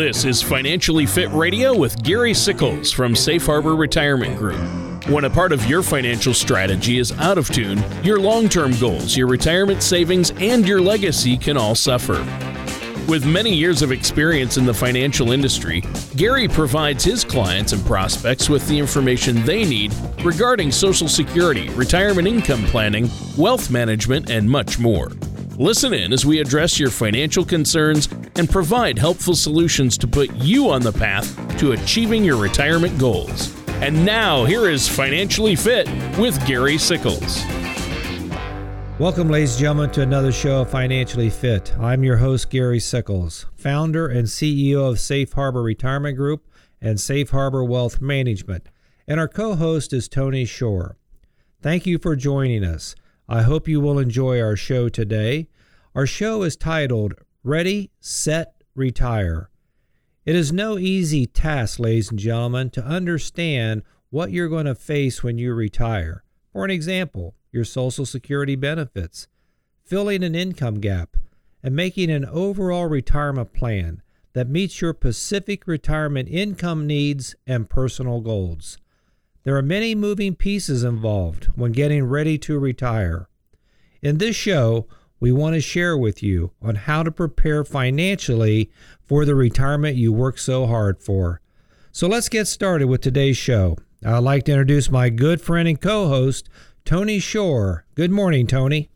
This is Financially Fit Radio with Gary Sickles from Safe Harbor Retirement Group. When a part of your financial strategy is out of tune, your long term goals, your retirement savings, and your legacy can all suffer. With many years of experience in the financial industry, Gary provides his clients and prospects with the information they need regarding Social Security, retirement income planning, wealth management, and much more. Listen in as we address your financial concerns and provide helpful solutions to put you on the path to achieving your retirement goals. And now, here is Financially Fit with Gary Sickles. Welcome, ladies and gentlemen, to another show of Financially Fit. I'm your host, Gary Sickles, founder and CEO of Safe Harbor Retirement Group and Safe Harbor Wealth Management. And our co host is Tony Shore. Thank you for joining us. I hope you will enjoy our show today. Our show is titled Ready, Set, Retire. It is no easy task, ladies and gentlemen, to understand what you're going to face when you retire. For an example, your Social Security benefits, filling an income gap, and making an overall retirement plan that meets your Pacific retirement income needs and personal goals. There are many moving pieces involved when getting ready to retire. In this show, we want to share with you on how to prepare financially for the retirement you work so hard for. So let's get started with today's show. I'd like to introduce my good friend and co host, Tony Shore. Good morning, Tony.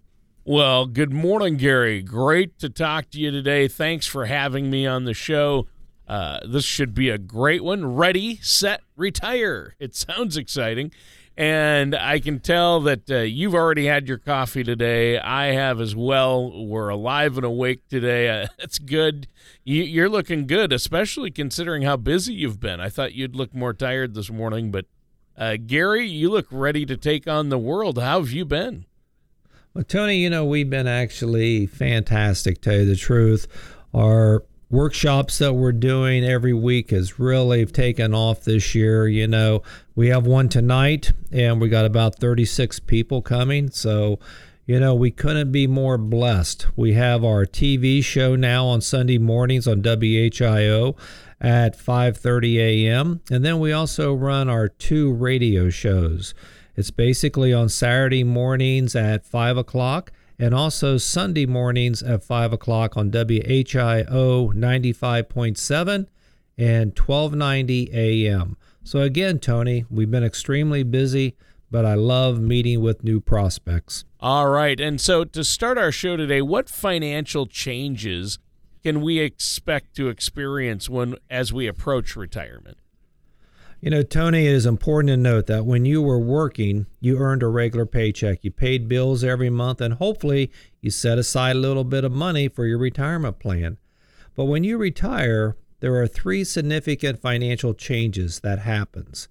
Well, good morning, Gary. Great to talk to you today. Thanks for having me on the show. Uh, this should be a great one. Ready, set, retire. It sounds exciting. And I can tell that uh, you've already had your coffee today. I have as well. We're alive and awake today. Uh, that's good. You, are looking good, especially considering how busy you've been. I thought you'd look more tired this morning, but uh, Gary, you look ready to take on the world. How have you been? Well, Tony, you know, we've been actually fantastic, tell you the truth. Our workshops that we're doing every week has really taken off this year. You know, we have one tonight and we got about 36 people coming. So, you know, we couldn't be more blessed. We have our TV show now on Sunday mornings on WHIO at 5:30 a.m. and then we also run our two radio shows. It's basically on Saturday mornings at 5 o'clock and also Sunday mornings at 5 o'clock on WHIO 95.7 and 1290 a.m. So, again, Tony, we've been extremely busy, but I love meeting with new prospects. All right. And so, to start our show today, what financial changes can we expect to experience when as we approach retirement? You know, Tony, it is important to note that when you were working, you earned a regular paycheck. You paid bills every month, and hopefully you set aside a little bit of money for your retirement plan. But when you retire, there are three significant financial changes that happens.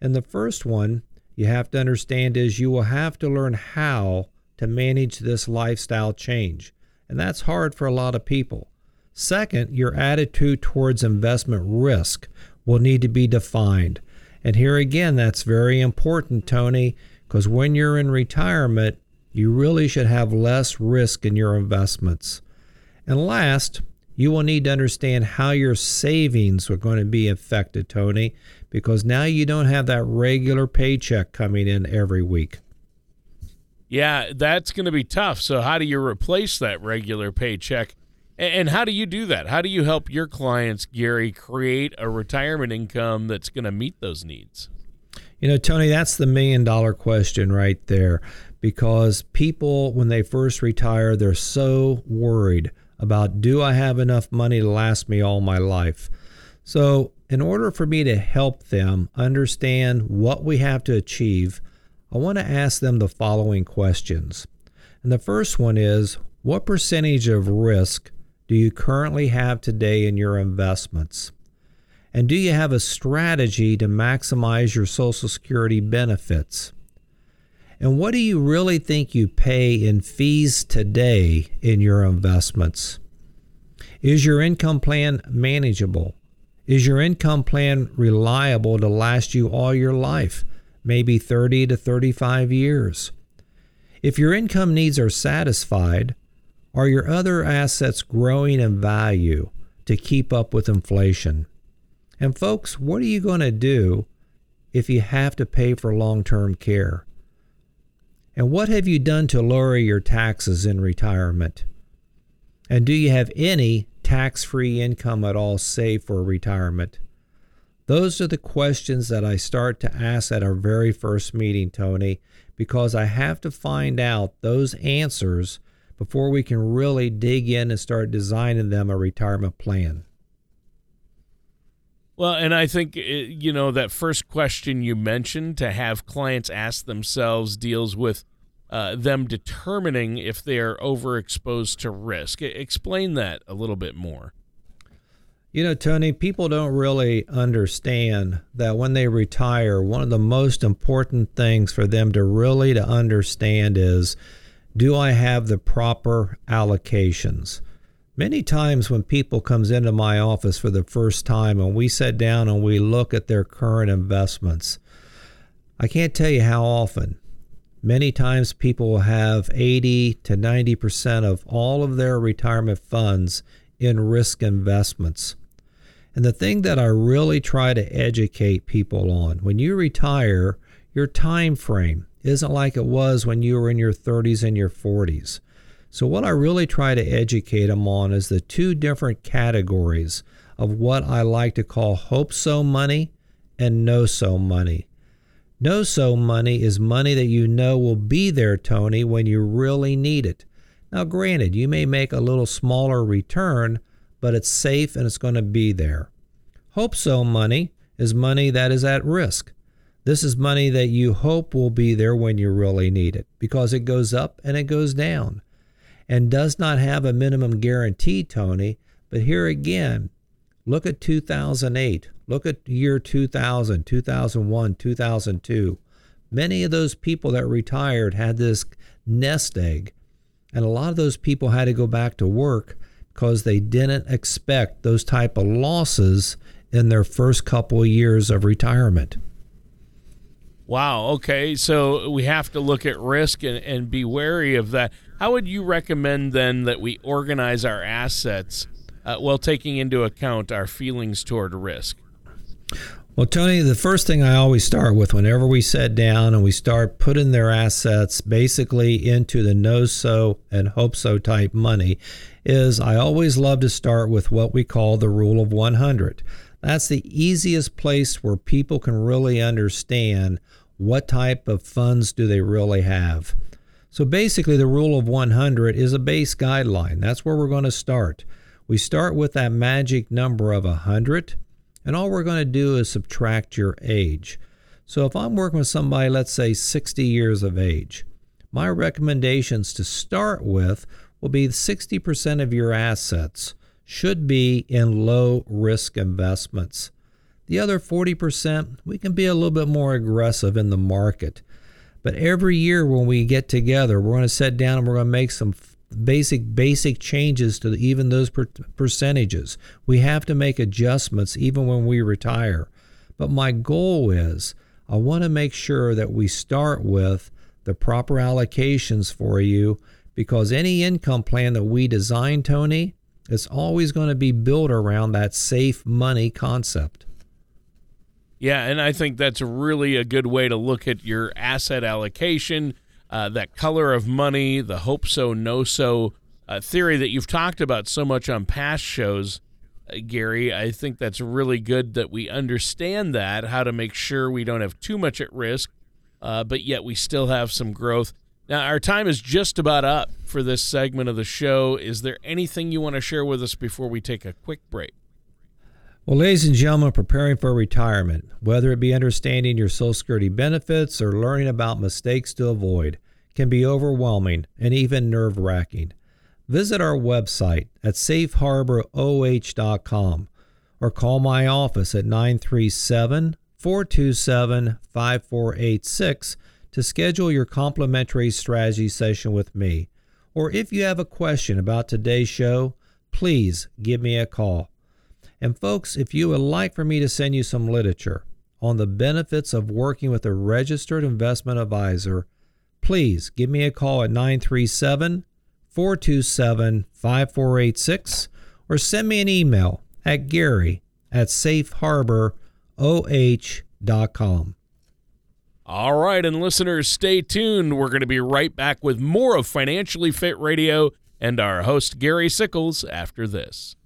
And the first one you have to understand is you will have to learn how to manage this lifestyle change. And that's hard for a lot of people. Second, your attitude towards investment risk will need to be defined. And here again, that's very important, Tony, because when you're in retirement, you really should have less risk in your investments. And last, you will need to understand how your savings are going to be affected, Tony, because now you don't have that regular paycheck coming in every week. Yeah, that's going to be tough. So, how do you replace that regular paycheck? And how do you do that? How do you help your clients, Gary, create a retirement income that's going to meet those needs? You know, Tony, that's the million dollar question right there because people, when they first retire, they're so worried about do I have enough money to last me all my life? So, in order for me to help them understand what we have to achieve, I want to ask them the following questions. And the first one is what percentage of risk do you currently have today in your investments? And do you have a strategy to maximize your Social Security benefits? And what do you really think you pay in fees today in your investments? Is your income plan manageable? Is your income plan reliable to last you all your life, maybe 30 to 35 years? If your income needs are satisfied, are your other assets growing in value to keep up with inflation. And, folks, what are you going to do if you have to pay for long term care? And what have you done to lower your taxes in retirement? And do you have any tax free income at all saved for retirement? Those are the questions that I start to ask at our very first meeting, Tony, because I have to find out those answers before we can really dig in and start designing them a retirement plan. Well, and I think, uh, you know, that first question you mentioned to have clients ask themselves deals with uh, them determining if they are overexposed to risk. Explain that a little bit more. You know, Tony, people don't really understand that when they retire, one of the most important things for them to really to understand is do I have the proper allocations? Many times when people comes into my office for the first time and we sit down and we look at their current investments, I can't tell you how often. Many times people have 80 to 90% of all of their retirement funds in risk investments. And the thing that I really try to educate people on when you retire, your time frame isn't like it was when you were in your 30s and your 40s. So, what I really try to educate them on is the two different categories of what I like to call hope so money and know so money. Know so money is money that you know will be there, Tony, when you really need it. Now, granted, you may make a little smaller return, but it's safe and it's going to be there. Hope so money is money that is at risk. This is money that you hope will be there when you really need it because it goes up and it goes down and does not have a minimum guarantee, Tony. But here again, look at 2008, look at year 2000, 2001, 2002. Many of those people that retired had this nest egg, and a lot of those people had to go back to work because they didn't expect those type of losses in their first couple of years of retirement. Wow. Okay. So we have to look at risk and, and be wary of that. How would you recommend then that we organize our assets uh, while taking into account our feelings toward risk? Well, Tony, the first thing I always start with whenever we sit down and we start putting their assets basically into the know so and hope so type money is I always love to start with what we call the rule of 100. That's the easiest place where people can really understand what type of funds do they really have. So basically, the rule of 100 is a base guideline. That's where we're going to start. We start with that magic number of 100, and all we're going to do is subtract your age. So if I'm working with somebody, let's say 60 years of age, my recommendations to start with will be 60% of your assets should be in low risk investments. The other 40%, we can be a little bit more aggressive in the market. But every year when we get together, we're going to sit down and we're going to make some basic basic changes to even those per- percentages. We have to make adjustments even when we retire. But my goal is I want to make sure that we start with the proper allocations for you because any income plan that we design, Tony, it's always going to be built around that safe money concept. Yeah, and I think that's really a good way to look at your asset allocation, uh, that color of money, the hope so, know so uh, theory that you've talked about so much on past shows, uh, Gary. I think that's really good that we understand that, how to make sure we don't have too much at risk, uh, but yet we still have some growth. Now, our time is just about up for this segment of the show. Is there anything you want to share with us before we take a quick break? Well, ladies and gentlemen, preparing for retirement, whether it be understanding your Social Security benefits or learning about mistakes to avoid, can be overwhelming and even nerve wracking. Visit our website at safeharboroh.com or call my office at 937 427 5486 to schedule your complimentary strategy session with me. Or if you have a question about today's show, please give me a call. And folks, if you would like for me to send you some literature on the benefits of working with a registered investment advisor, please give me a call at 937 427 5486 or send me an email at gary at safeharboroh.com. All right, and listeners, stay tuned. We're going to be right back with more of Financially Fit Radio and our host, Gary Sickles, after this.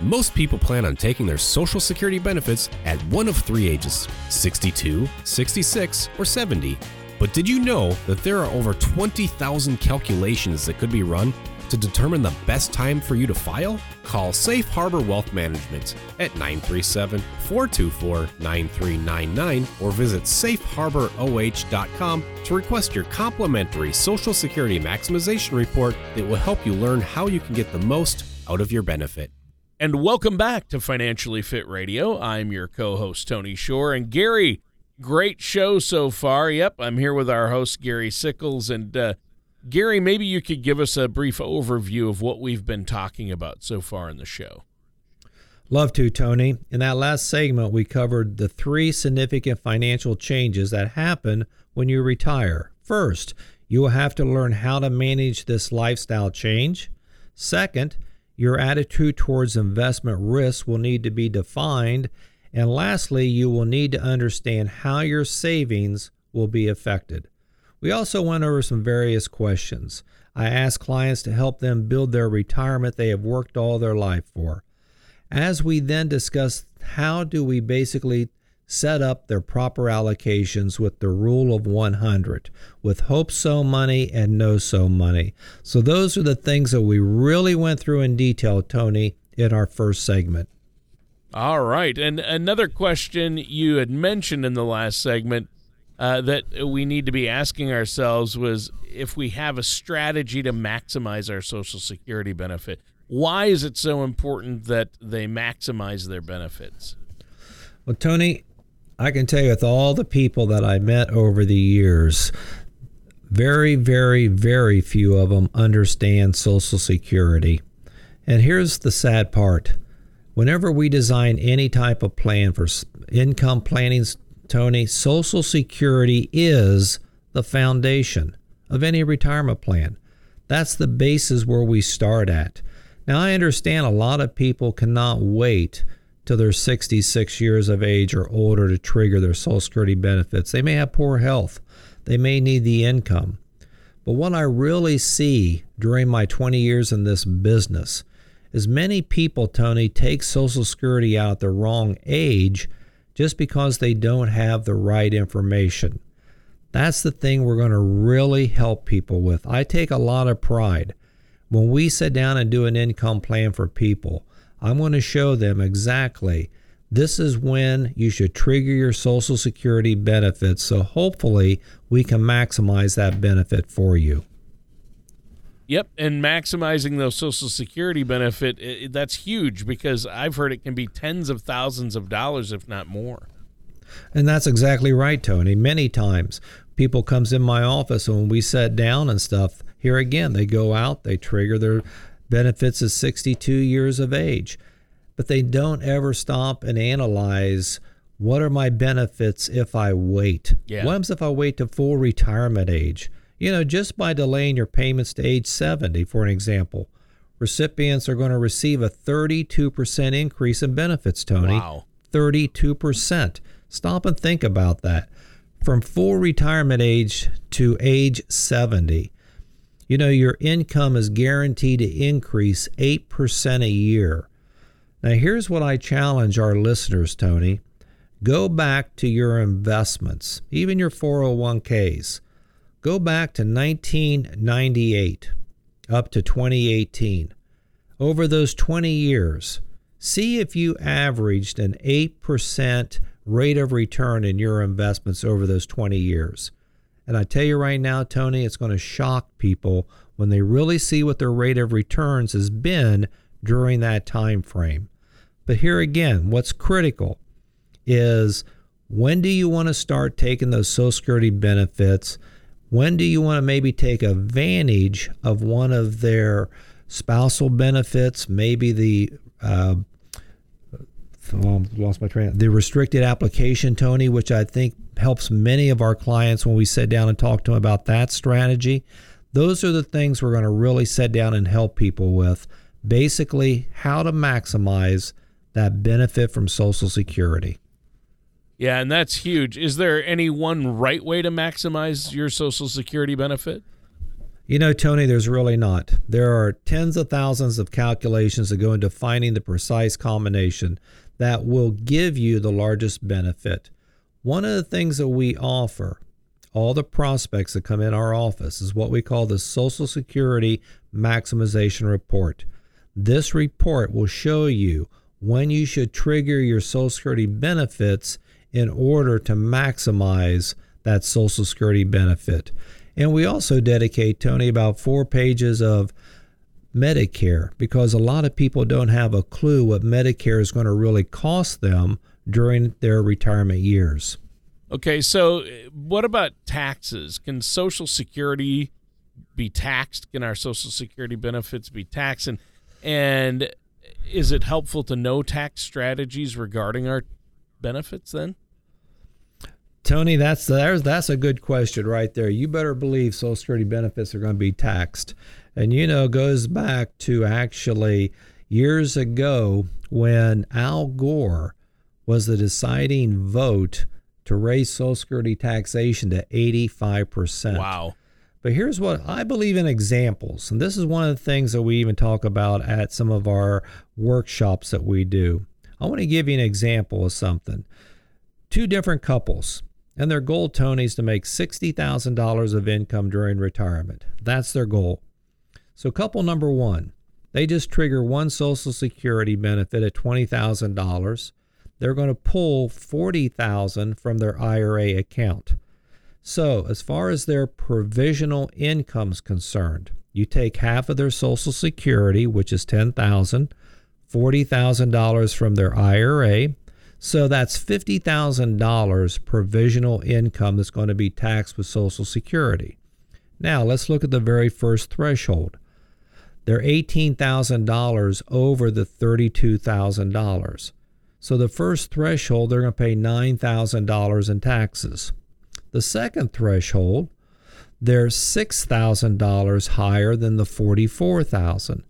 Most people plan on taking their Social Security benefits at one of three ages 62, 66, or 70. But did you know that there are over 20,000 calculations that could be run to determine the best time for you to file? Call Safe Harbor Wealth Management at 937 424 9399 or visit safeharboroh.com to request your complimentary Social Security Maximization Report that will help you learn how you can get the most out of your benefit. And welcome back to Financially Fit Radio. I'm your co host, Tony Shore. And Gary, great show so far. Yep, I'm here with our host, Gary Sickles. And uh, Gary, maybe you could give us a brief overview of what we've been talking about so far in the show. Love to, Tony. In that last segment, we covered the three significant financial changes that happen when you retire. First, you will have to learn how to manage this lifestyle change. Second, your attitude towards investment risk will need to be defined. And lastly, you will need to understand how your savings will be affected. We also went over some various questions. I asked clients to help them build their retirement they have worked all their life for. As we then discussed, how do we basically set up their proper allocations with the rule of 100, with hope so money and know so money. So, those are the things that we really went through in detail, Tony, in our first segment. All right. And another question you had mentioned in the last segment uh, that we need to be asking ourselves was if we have a strategy to maximize our Social Security benefit, why is it so important that they maximize their benefits? Well, Tony, I can tell you with all the people that I met over the years, very, very, very few of them understand Social Security. And here's the sad part whenever we design any type of plan for income planning Tony, Social Security is the foundation of any retirement plan. That's the basis where we start at. Now, I understand a lot of people cannot wait till they're 66 years of age or older to trigger their Social Security benefits. They may have poor health, they may need the income. But what I really see during my 20 years in this business is many people, Tony, take Social Security out at the wrong age just because they don't have the right information. That's the thing we're going to really help people with. I take a lot of pride. When we sit down and do an income plan for people, I'm going to show them exactly this is when you should trigger your Social Security benefits. So hopefully we can maximize that benefit for you. Yep, and maximizing those Social Security benefit it, that's huge because I've heard it can be tens of thousands of dollars, if not more. And that's exactly right, Tony. Many times people comes in my office and when we sit down and stuff, here again, they go out, they trigger their benefits at 62 years of age, but they don't ever stop and analyze what are my benefits if I wait? Yeah. What happens if I wait to full retirement age? You know, just by delaying your payments to age 70, for an example, recipients are going to receive a 32% increase in benefits, Tony. Wow. 32%. Stop and think about that. From full retirement age to age 70, you know, your income is guaranteed to increase 8% a year. Now, here's what I challenge our listeners, Tony. Go back to your investments, even your 401ks. Go back to 1998 up to 2018. Over those 20 years, see if you averaged an 8% rate of return in your investments over those 20 years. And I tell you right now, Tony, it's going to shock people when they really see what their rate of returns has been during that time frame. But here again, what's critical is when do you want to start taking those Social Security benefits? When do you want to maybe take advantage of one of their spousal benefits, maybe the uh, oh, lost my train. The restricted application, Tony, which I think helps many of our clients when we sit down and talk to them about that strategy. Those are the things we're going to really sit down and help people with basically how to maximize that benefit from Social Security. Yeah, and that's huge. Is there any one right way to maximize your Social Security benefit? You know, Tony, there's really not. There are tens of thousands of calculations that go into finding the precise combination that will give you the largest benefit. One of the things that we offer all the prospects that come in our office is what we call the Social Security Maximization Report. This report will show you when you should trigger your Social Security benefits in order to maximize that Social Security benefit. And we also dedicate, Tony, about four pages of Medicare because a lot of people don't have a clue what Medicare is going to really cost them during their retirement years. Okay, so uh, what about taxes? Can Social Security be taxed? Can our Social Security benefits be taxed? And and is it helpful to know tax strategies regarding our benefits then? Tony, that's there's that's a good question right there. You better believe Social Security benefits are going to be taxed, and you know goes back to actually years ago when Al Gore was the deciding vote to raise Social Security taxation to 85%. Wow. But here's what I believe in examples. And this is one of the things that we even talk about at some of our workshops that we do. I want to give you an example of something. Two different couples and their goal, Tony, is to make $60,000 of income during retirement. That's their goal. So, couple number one, they just trigger one Social Security benefit at $20,000. They're going to pull 40,000 from their IRA account. So, as far as their provisional income is concerned, you take half of their Social Security, which is $10,000, 40,000 from their IRA, so that's $50,000 provisional income that's going to be taxed with Social Security. Now let's look at the very first threshold. They're $18,000 over the $32,000. So the first threshold, they're going to pay $9,000 in taxes. The second threshold, they're $6,000 higher than the 44,000.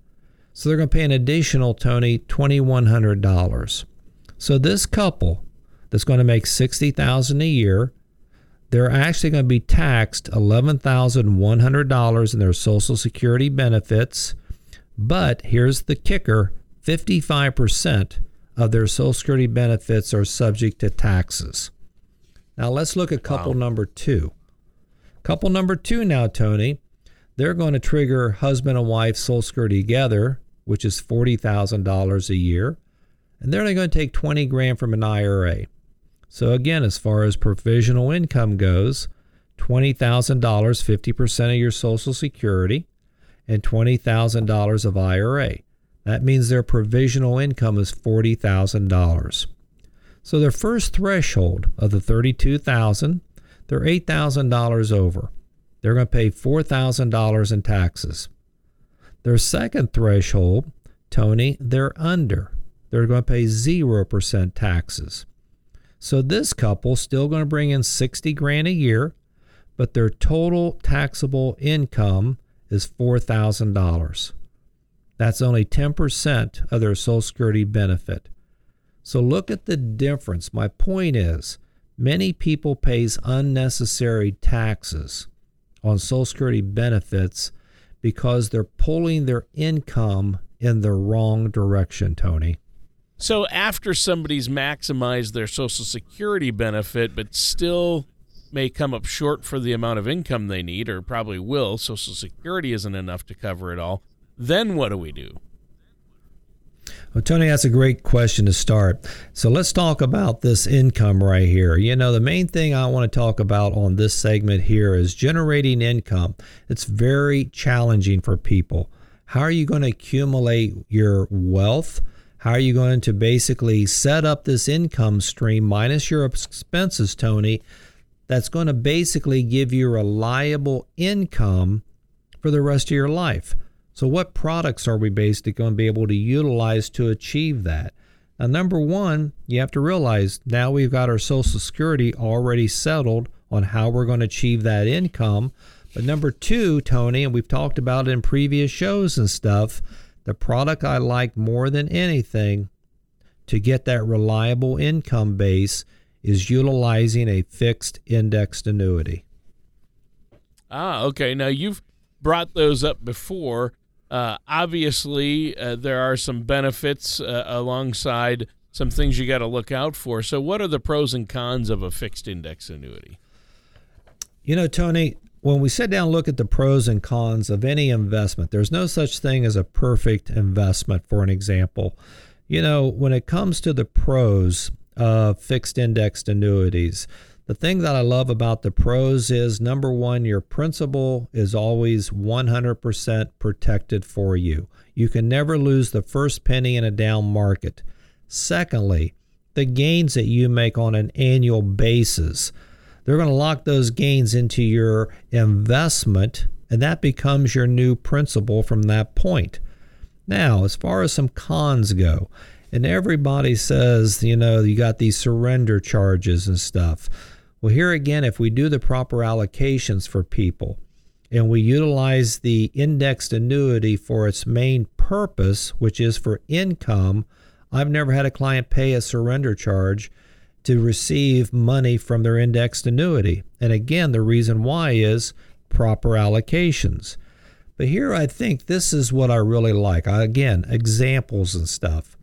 So they're going to pay an additional, Tony, $2,100. So this couple that's going to make $60,000 a year, they're actually going to be taxed $11,100 in their Social Security benefits. But here's the kicker 55% of their Social Security benefits are subject to taxes. Now let's look at couple wow. number two. Couple number two now, Tony, they're going to trigger husband and wife Social Security together, which is $40,000 a year and they're only going to take 20 grand from an IRA. So again, as far as provisional income goes, $20,000, 50% of your Social Security, and $20,000 of IRA. That means their provisional income is $40,000. So their first threshold of the 32,000, they're $8,000 over. They're going to pay $4,000 in taxes. Their second threshold, Tony, they're under they're going to pay 0% taxes. So this couple still going to bring in 60 grand a year, but their total taxable income is $4,000. That's only 10% of their Social Security benefit. So look at the difference. My point is, many people pays unnecessary taxes on Social Security benefits because they're pulling their income in the wrong direction, Tony. So after somebody's maximized their Social Security benefit, but still may come up short for the amount of income they need, or probably will, Social Security isn't enough to cover it all, then what do we do? Well, Tony, that's a great question to start. So let's talk about this income right here. You know, the main thing I want to talk about on this segment here is generating income. It's very challenging for people. How are you going to accumulate your wealth? How are you going to basically set up this income stream minus your expenses, Tony, that's going to basically give you reliable income for the rest of your life? So, what products are we basically going to be able to utilize to achieve that? Now, number one, you have to realize now we've got our Social Security already settled on how we're going to achieve that income. But number two, Tony, and we've talked about it in previous shows and stuff, the product I like more than anything to get that reliable income base is utilizing a fixed indexed annuity. Ah, okay. Now you've brought those up before. Uh, obviously, uh, there are some benefits uh, alongside some things you got to look out for. So, what are the pros and cons of a fixed index annuity? You know, Tony, when we sit down and look at the pros and cons of any investment, there's no such thing as a perfect investment, for an example. You know, when it comes to the pros of fixed indexed annuities, the thing that I love about the pros is number one, your principal is always 100% protected for you. You can never lose the first penny in a down market. Secondly, the gains that you make on an annual basis, they're going to lock those gains into your investment, and that becomes your new principal from that point. Now, as far as some cons go, and everybody says, you know, you got these surrender charges and stuff. Well, here again, if we do the proper allocations for people and we utilize the indexed annuity for its main purpose, which is for income, I've never had a client pay a surrender charge to receive money from their indexed annuity. And again, the reason why is proper allocations. But here I think this is what I really like. Again, examples and stuff.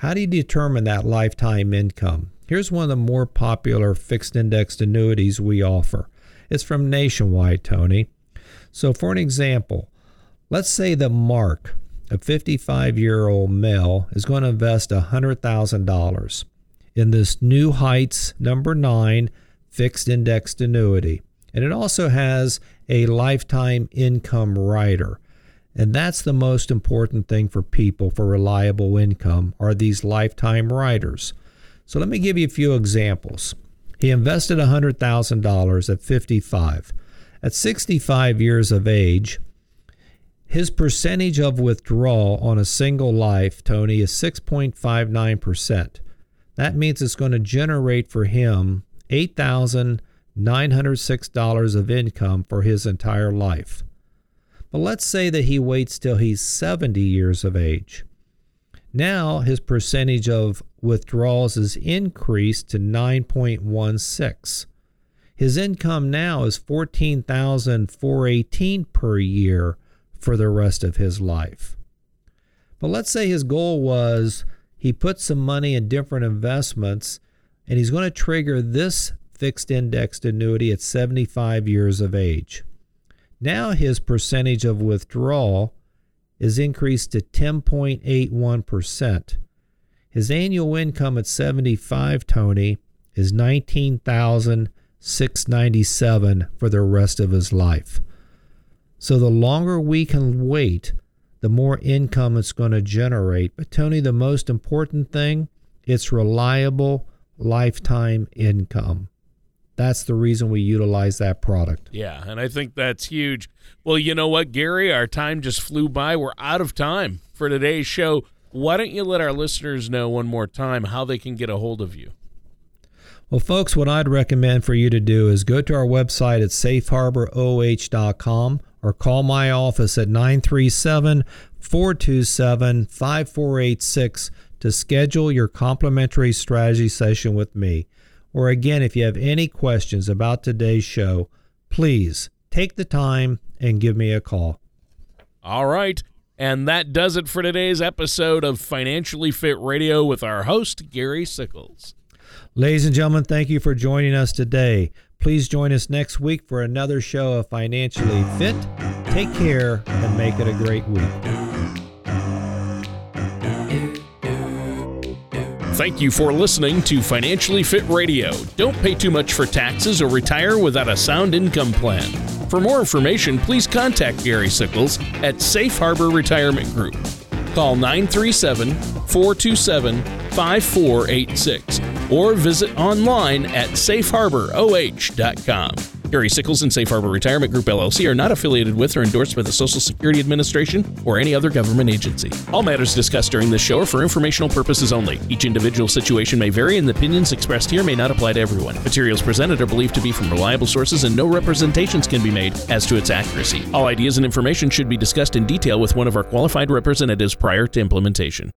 How do you determine that lifetime income? Here's one of the more popular fixed indexed annuities we offer. It's from Nationwide, Tony. So, for an example, let's say that Mark, a 55 year old male, is going to invest $100,000 in this New Heights number nine fixed indexed annuity. And it also has a lifetime income rider. And that's the most important thing for people for reliable income are these lifetime riders. So let me give you a few examples. He invested $100,000 at 55. At 65 years of age, his percentage of withdrawal on a single life, Tony, is 6.59%. That means it's going to generate for him $8,906 of income for his entire life. But let's say that he waits till he's 70 years of age. Now his percentage of withdrawals is increased to 9.16. His income now is 14,418 per year for the rest of his life. But let's say his goal was he put some money in different investments and he's going to trigger this fixed indexed annuity at 75 years of age. Now his percentage of withdrawal is increased to 10.81%. His annual income at 75, Tony, is 19,697 for the rest of his life. So the longer we can wait, the more income it's going to generate. But Tony, the most important thing, it's reliable lifetime income. That's the reason we utilize that product. Yeah, and I think that's huge. Well, you know what, Gary? Our time just flew by. We're out of time for today's show. Why don't you let our listeners know one more time how they can get a hold of you? Well, folks, what I'd recommend for you to do is go to our website at safeharboroh.com or call my office at 937 427 5486 to schedule your complimentary strategy session with me. Or again, if you have any questions about today's show, please take the time and give me a call. All right. And that does it for today's episode of Financially Fit Radio with our host, Gary Sickles. Ladies and gentlemen, thank you for joining us today. Please join us next week for another show of Financially Fit. Take care and make it a great week. Thank you for listening to Financially Fit Radio. Don't pay too much for taxes or retire without a sound income plan. For more information, please contact Gary Sickles at Safe Harbor Retirement Group. Call 937 427 5486 or visit online at safeharboroh.com. Gary Sickles and Safe Harbor Retirement Group LLC are not affiliated with or endorsed by the Social Security Administration or any other government agency. All matters discussed during this show are for informational purposes only. Each individual situation may vary, and the opinions expressed here may not apply to everyone. Materials presented are believed to be from reliable sources, and no representations can be made as to its accuracy. All ideas and information should be discussed in detail with one of our qualified representatives prior to implementation.